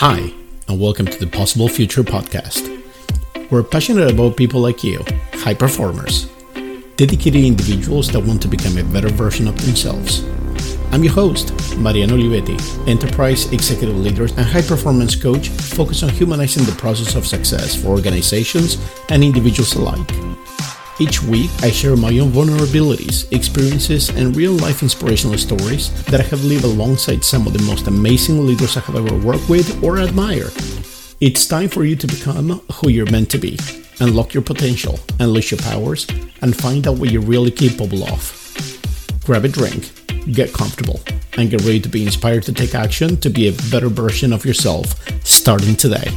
Hi, and welcome to the Possible Future podcast. We're passionate about people like you, high performers, dedicated individuals that want to become a better version of themselves. I'm your host, Mariano Olivetti, enterprise executive leader and high performance coach focused on humanizing the process of success for organizations and individuals alike. Each week, I share my own vulnerabilities, experiences, and real life inspirational stories that I have lived alongside some of the most amazing leaders I have ever worked with or admired. It's time for you to become who you're meant to be, unlock your potential, unleash your powers, and find out what you're really capable of. Grab a drink, get comfortable, and get ready to be inspired to take action to be a better version of yourself starting today.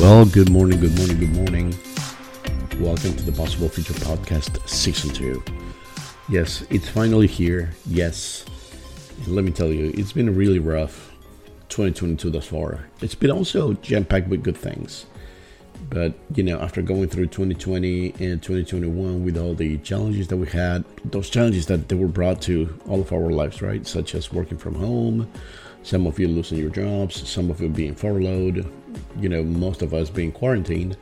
Well, good morning, good morning, good morning. Welcome to the Possible Future Podcast Season 2. Yes, it's finally here. Yes. And let me tell you, it's been really rough 2022 thus far. It's been also jam packed with good things. But, you know, after going through 2020 and 2021 with all the challenges that we had, those challenges that they were brought to all of our lives, right? Such as working from home, some of you losing your jobs, some of you being furloughed, you know, most of us being quarantined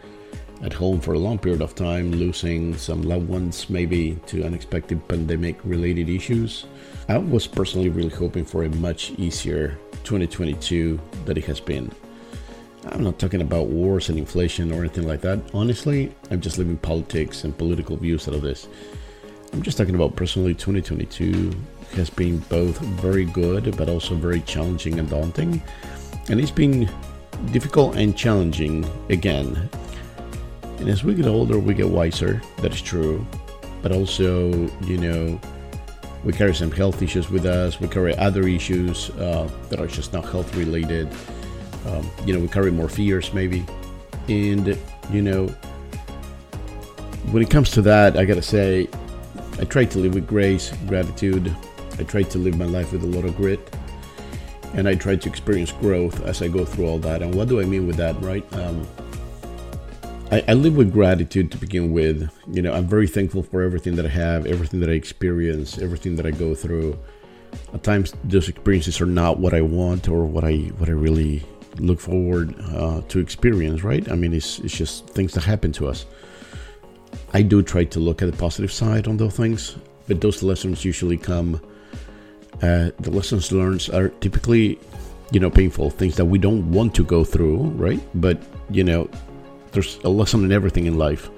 at home for a long period of time, losing some loved ones maybe to unexpected pandemic related issues. I was personally really hoping for a much easier 2022 that it has been. I'm not talking about wars and inflation or anything like that. Honestly, I'm just leaving politics and political views out of this. I'm just talking about personally 2022 has been both very good but also very challenging and daunting. And it's been difficult and challenging again. And as we get older, we get wiser. That is true. But also, you know, we carry some health issues with us. We carry other issues uh, that are just not health related. Um, you know, we carry more fears maybe. And, you know, when it comes to that, I gotta say, I try to live with grace, gratitude. I try to live my life with a lot of grit and I try to experience growth as I go through all that. And what do I mean with that, right? Um, I, I, live with gratitude to begin with. You know, I'm very thankful for everything that I have, everything that I experience, everything that I go through. At times, those experiences are not what I want or what I what I really look forward uh, to experience. Right? I mean, it's it's just things that happen to us. I do try to look at the positive side on those things, but those lessons usually come uh, the lessons learned are typically, you know, painful things that we don't want to go through, right? But you know, there's a lesson in everything in life.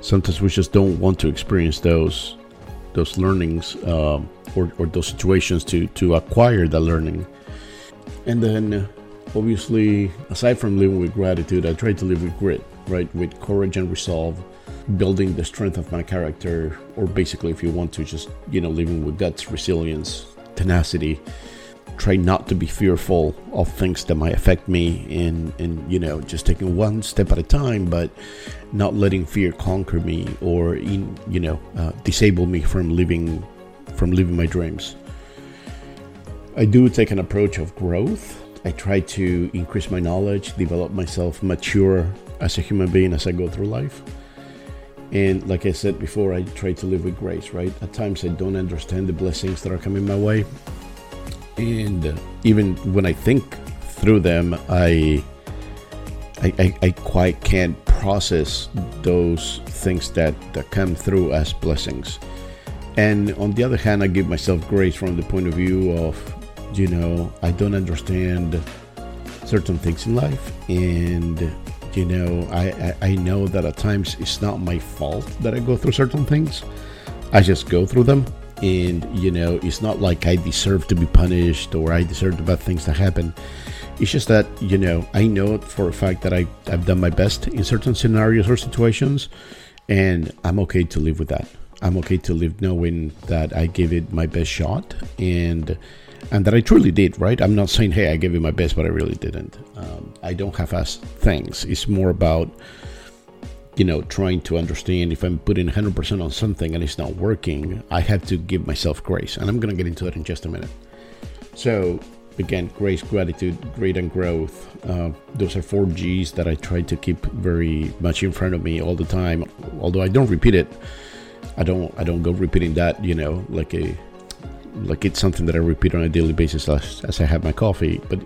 Sometimes we just don't want to experience those those learnings um, or, or those situations to to acquire the learning. And then, uh, obviously, aside from living with gratitude, I try to live with grit, right? With courage and resolve building the strength of my character or basically if you want to just you know living with guts resilience tenacity try not to be fearful of things that might affect me and and you know just taking one step at a time but not letting fear conquer me or in, you know uh, disable me from living from living my dreams. I do take an approach of growth. I try to increase my knowledge develop myself mature as a human being as i go through life and like I said before, I try to live with grace, right? At times I don't understand the blessings that are coming my way. And uh, even when I think through them, I, I, I, I quite can't process those things that, that come through as blessings. And on the other hand, I give myself grace from the point of view of, you know, I don't understand certain things in life. And you know I, I, I know that at times it's not my fault that i go through certain things. I just go through them and you know it's not like i deserve to be punished or i deserve the bad things to happen. It's just that you know i know for a fact that I, i've done my best in certain scenarios or situations and i'm okay to live with that. I'm okay to live knowing that i gave it my best shot and and that I truly did, right? I'm not saying, hey, I gave you my best, but I really didn't. Um, I don't have as things. It's more about, you know, trying to understand if I'm putting 100% on something and it's not working, I have to give myself grace. And I'm going to get into it in just a minute. So, again, grace, gratitude, great and growth. Uh, those are four G's that I try to keep very much in front of me all the time. Although I don't repeat it I don't I don't go repeating that, you know, like a like it's something that I repeat on a daily basis as, as I have my coffee. But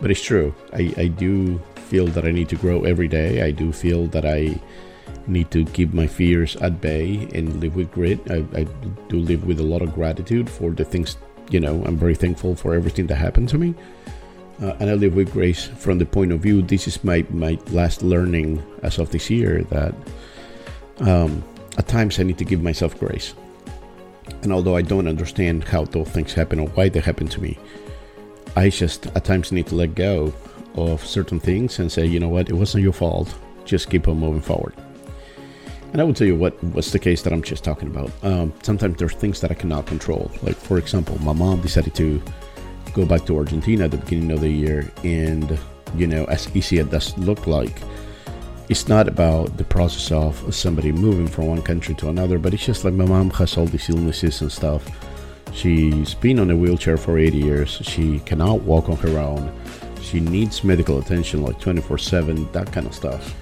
but it's true. I, I do feel that I need to grow every day. I do feel that I need to keep my fears at bay and live with grit. I, I do live with a lot of gratitude for the things, you know, I'm very thankful for everything that happened to me. Uh, and I live with grace from the point of view. This is my, my last learning as of this year that um, at times I need to give myself grace. And although I don't understand how those things happen or why they happen to me, I just at times need to let go of certain things and say, you know what, it wasn't your fault. Just keep on moving forward. And I will tell you what what's the case that I'm just talking about. Um, sometimes there's things that I cannot control. Like for example, my mom decided to go back to Argentina at the beginning of the year, and you know, as easy as that look like, it's not about the process of somebody moving from one country to another, but it's just like my mom has all these illnesses and stuff. She's been on a wheelchair for eight years. She cannot walk on her own. She needs medical attention like 24 7, that kind of stuff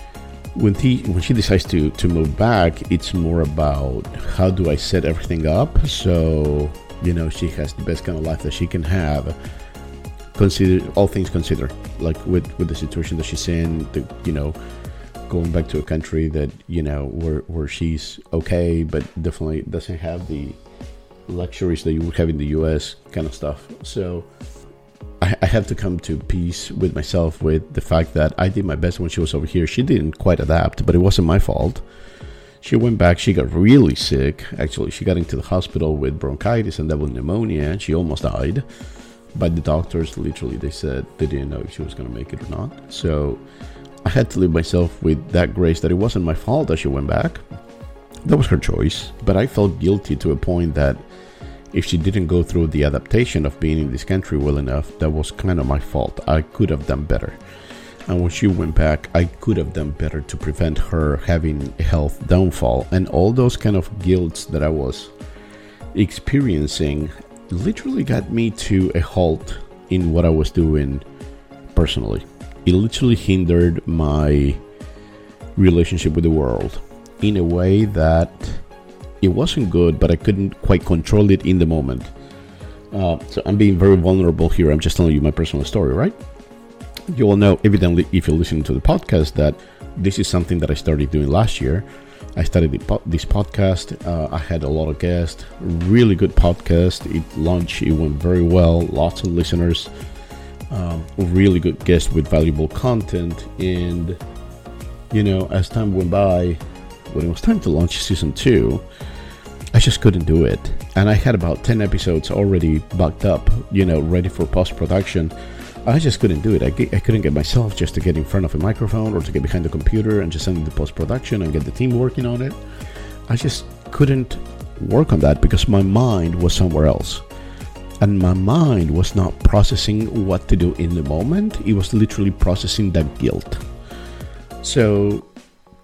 when he when she decides to to move back it's more about how do i set everything up so you know she has the best kind of life that she can have consider all things considered like with with the situation that she's in the you know going back to a country that you know where where she's okay but definitely doesn't have the luxuries that you would have in the us kind of stuff so I, I have to come to peace with myself with the fact that I did my best when she was over here. She didn't quite adapt, but it wasn't my fault. She went back. She got really sick. Actually, she got into the hospital with bronchitis and double pneumonia, and she almost died. But the doctors, literally, they said they didn't know if she was going to make it or not. So I had to leave myself with that grace that it wasn't my fault that she went back. That was her choice. But I felt guilty to a point that if she didn't go through the adaptation of being in this country well enough, that was kind of my fault. I could have done better. And when she went back, I could have done better to prevent her having health downfall. And all those kind of guilts that I was experiencing literally got me to a halt in what I was doing personally. It literally hindered my relationship with the world in a way that it wasn't good, but I couldn't quite control it in the moment. Uh, so I'm being very vulnerable here. I'm just telling you my personal story, right? You will know, evidently, if you're listening to the podcast, that this is something that I started doing last year. I started this podcast. Uh, I had a lot of guests, really good podcast. It launched, it went very well, lots of listeners, um, really good guest with valuable content. And, you know, as time went by, when it was time to launch season two, I just couldn't do it. And I had about 10 episodes already bucked up, you know, ready for post production. I just couldn't do it. I, I couldn't get myself just to get in front of a microphone or to get behind the computer and just send to post production and get the team working on it. I just couldn't work on that because my mind was somewhere else. And my mind was not processing what to do in the moment, it was literally processing that guilt. So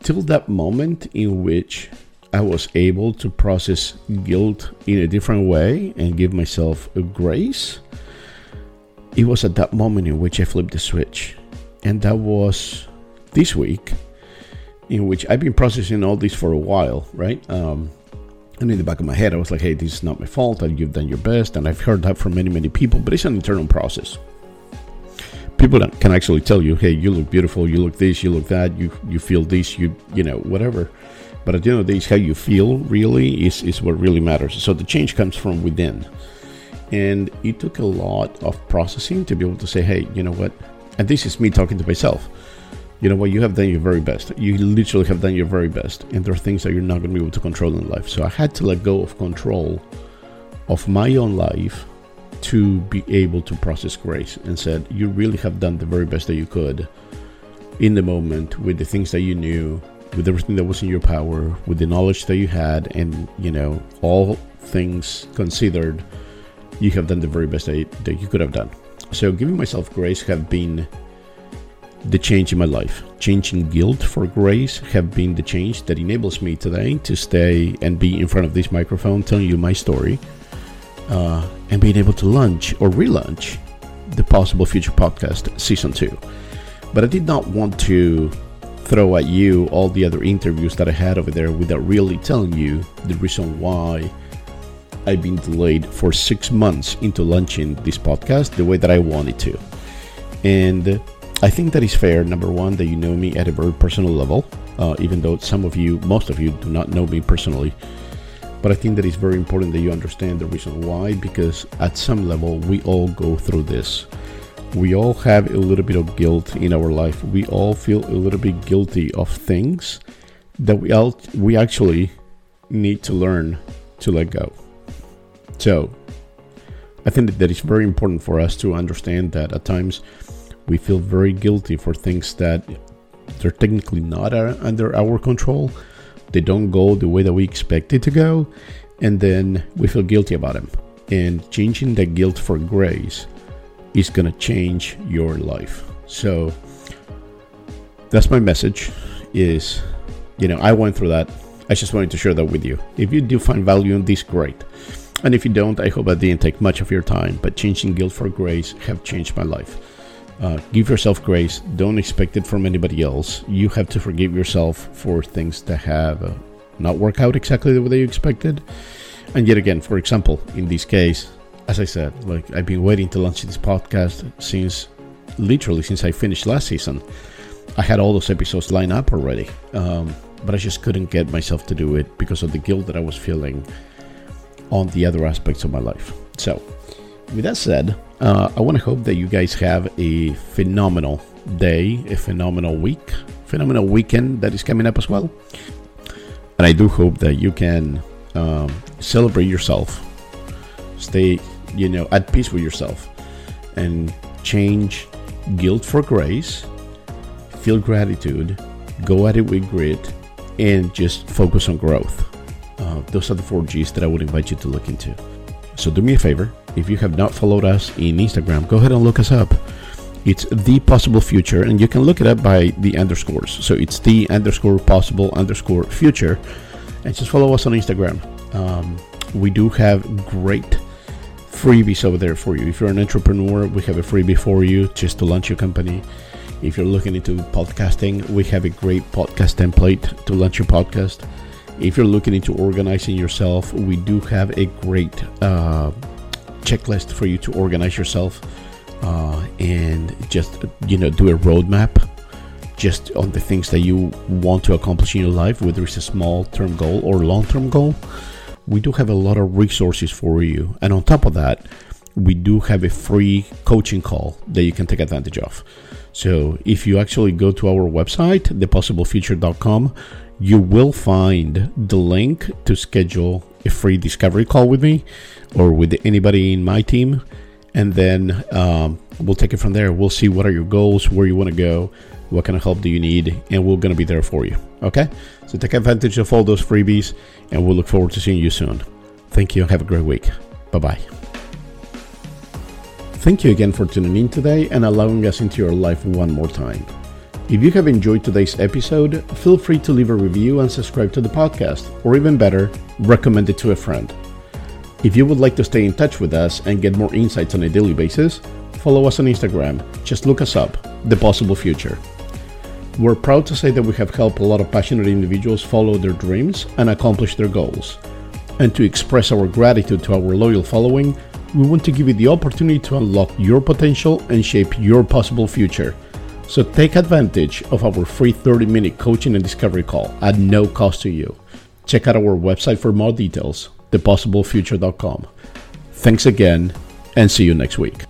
till that moment in which I was able to process guilt in a different way and give myself a grace, it was at that moment in which I flipped the switch. And that was this week, in which I've been processing all this for a while, right? Um, and in the back of my head, I was like, hey, this is not my fault, and you've done your best. And I've heard that from many, many people, but it's an internal process people can actually tell you, hey, you look beautiful, you look this, you look that, you you feel this, you you know whatever. But at the end of the day, it's how you feel really is is what really matters. So the change comes from within, and it took a lot of processing to be able to say, hey, you know what? And this is me talking to myself. You know what? You have done your very best. You literally have done your very best, and there are things that you're not going to be able to control in life. So I had to let go of control of my own life to be able to process grace and said, You really have done the very best that you could in the moment with the things that you knew, with everything that was in your power, with the knowledge that you had, and you know, all things considered, you have done the very best that, you could have done. So, giving myself grace have been the change in my life. Changing guilt for grace have been the change that enables me today to stay and be in front of this microphone telling you my story uh, and being able to launch or relaunch the Possible Future Podcast Season 2. But I did not want to throw at you all the other interviews that I had over there without really telling you the reason why I've been delayed for six months into launching this podcast the way that I wanted to. And I think that is fair, number one, that you know me at a very personal level, uh, even though some of you, most of you, do not know me personally. But I think that it's very important that you understand the reason why, because at some level, we all go through this. We all have a little bit of guilt in our life. We all feel a little bit guilty of things that we all we actually need to learn to let go. So, I think that it's very important for us to understand that at times we feel very guilty for things that they're technically not under our control. They don't go the way that we expect it to go, and then we feel guilty about them. And changing that guilt for grace is going to change your life. So that's my message is you know, I went through that. I just wanted to share that with you. If you do find value in this, great. And if you don't, I hope I didn't take much of your time. But changing guilt for grace have changed my life. Uh, give yourself grace. Don't expect it from anybody else. You have to forgive yourself for things that have uh, not worked out exactly the way you expected. And yet again, for example, in this case, as I said, like I've been waiting to launch this podcast since literally since I finished last season. I had all those episodes lined up already, um, but I just couldn't get myself to do it because of the guilt that I was feeling on the other aspects of my life. So, with that said, uh, I want to hope that you guys have a phenomenal day, a phenomenal week, phenomenal weekend that is coming up as well. And I do hope that you can um, celebrate yourself, stay, you know, at peace with yourself, and change guilt for grace, feel gratitude, go at it with grit, and just focus on growth. Uh, those are the four G's that I would invite you to look into. So do me a favor, if you have not followed us in Instagram, go ahead and look us up. It's the possible future, and you can look it up by the underscores. So it's the underscore possible underscore future, and just follow us on Instagram. Um, we do have great freebies over there for you. If you're an entrepreneur, we have a freebie for you just to launch your company. If you're looking into podcasting, we have a great podcast template to launch your podcast. If you're looking into organizing yourself, we do have a great uh, checklist for you to organize yourself uh, and just you know do a roadmap just on the things that you want to accomplish in your life, whether it's a small term goal or long term goal. We do have a lot of resources for you, and on top of that, we do have a free coaching call that you can take advantage of. So if you actually go to our website, thepossiblefuture.com, you will find the link to schedule a free discovery call with me or with anybody in my team. And then um, we'll take it from there. We'll see what are your goals, where you want to go, what kind of help do you need, and we're going to be there for you. Okay? So take advantage of all those freebies, and we'll look forward to seeing you soon. Thank you. Have a great week. Bye bye. Thank you again for tuning in today and allowing us into your life one more time. If you have enjoyed today's episode, feel free to leave a review and subscribe to the podcast, or even better, recommend it to a friend. If you would like to stay in touch with us and get more insights on a daily basis, follow us on Instagram. Just look us up, The Possible Future. We're proud to say that we have helped a lot of passionate individuals follow their dreams and accomplish their goals. And to express our gratitude to our loyal following, we want to give you the opportunity to unlock your potential and shape your possible future. So take advantage of our free 30 minute coaching and discovery call at no cost to you. Check out our website for more details, thepossiblefuture.com. Thanks again, and see you next week.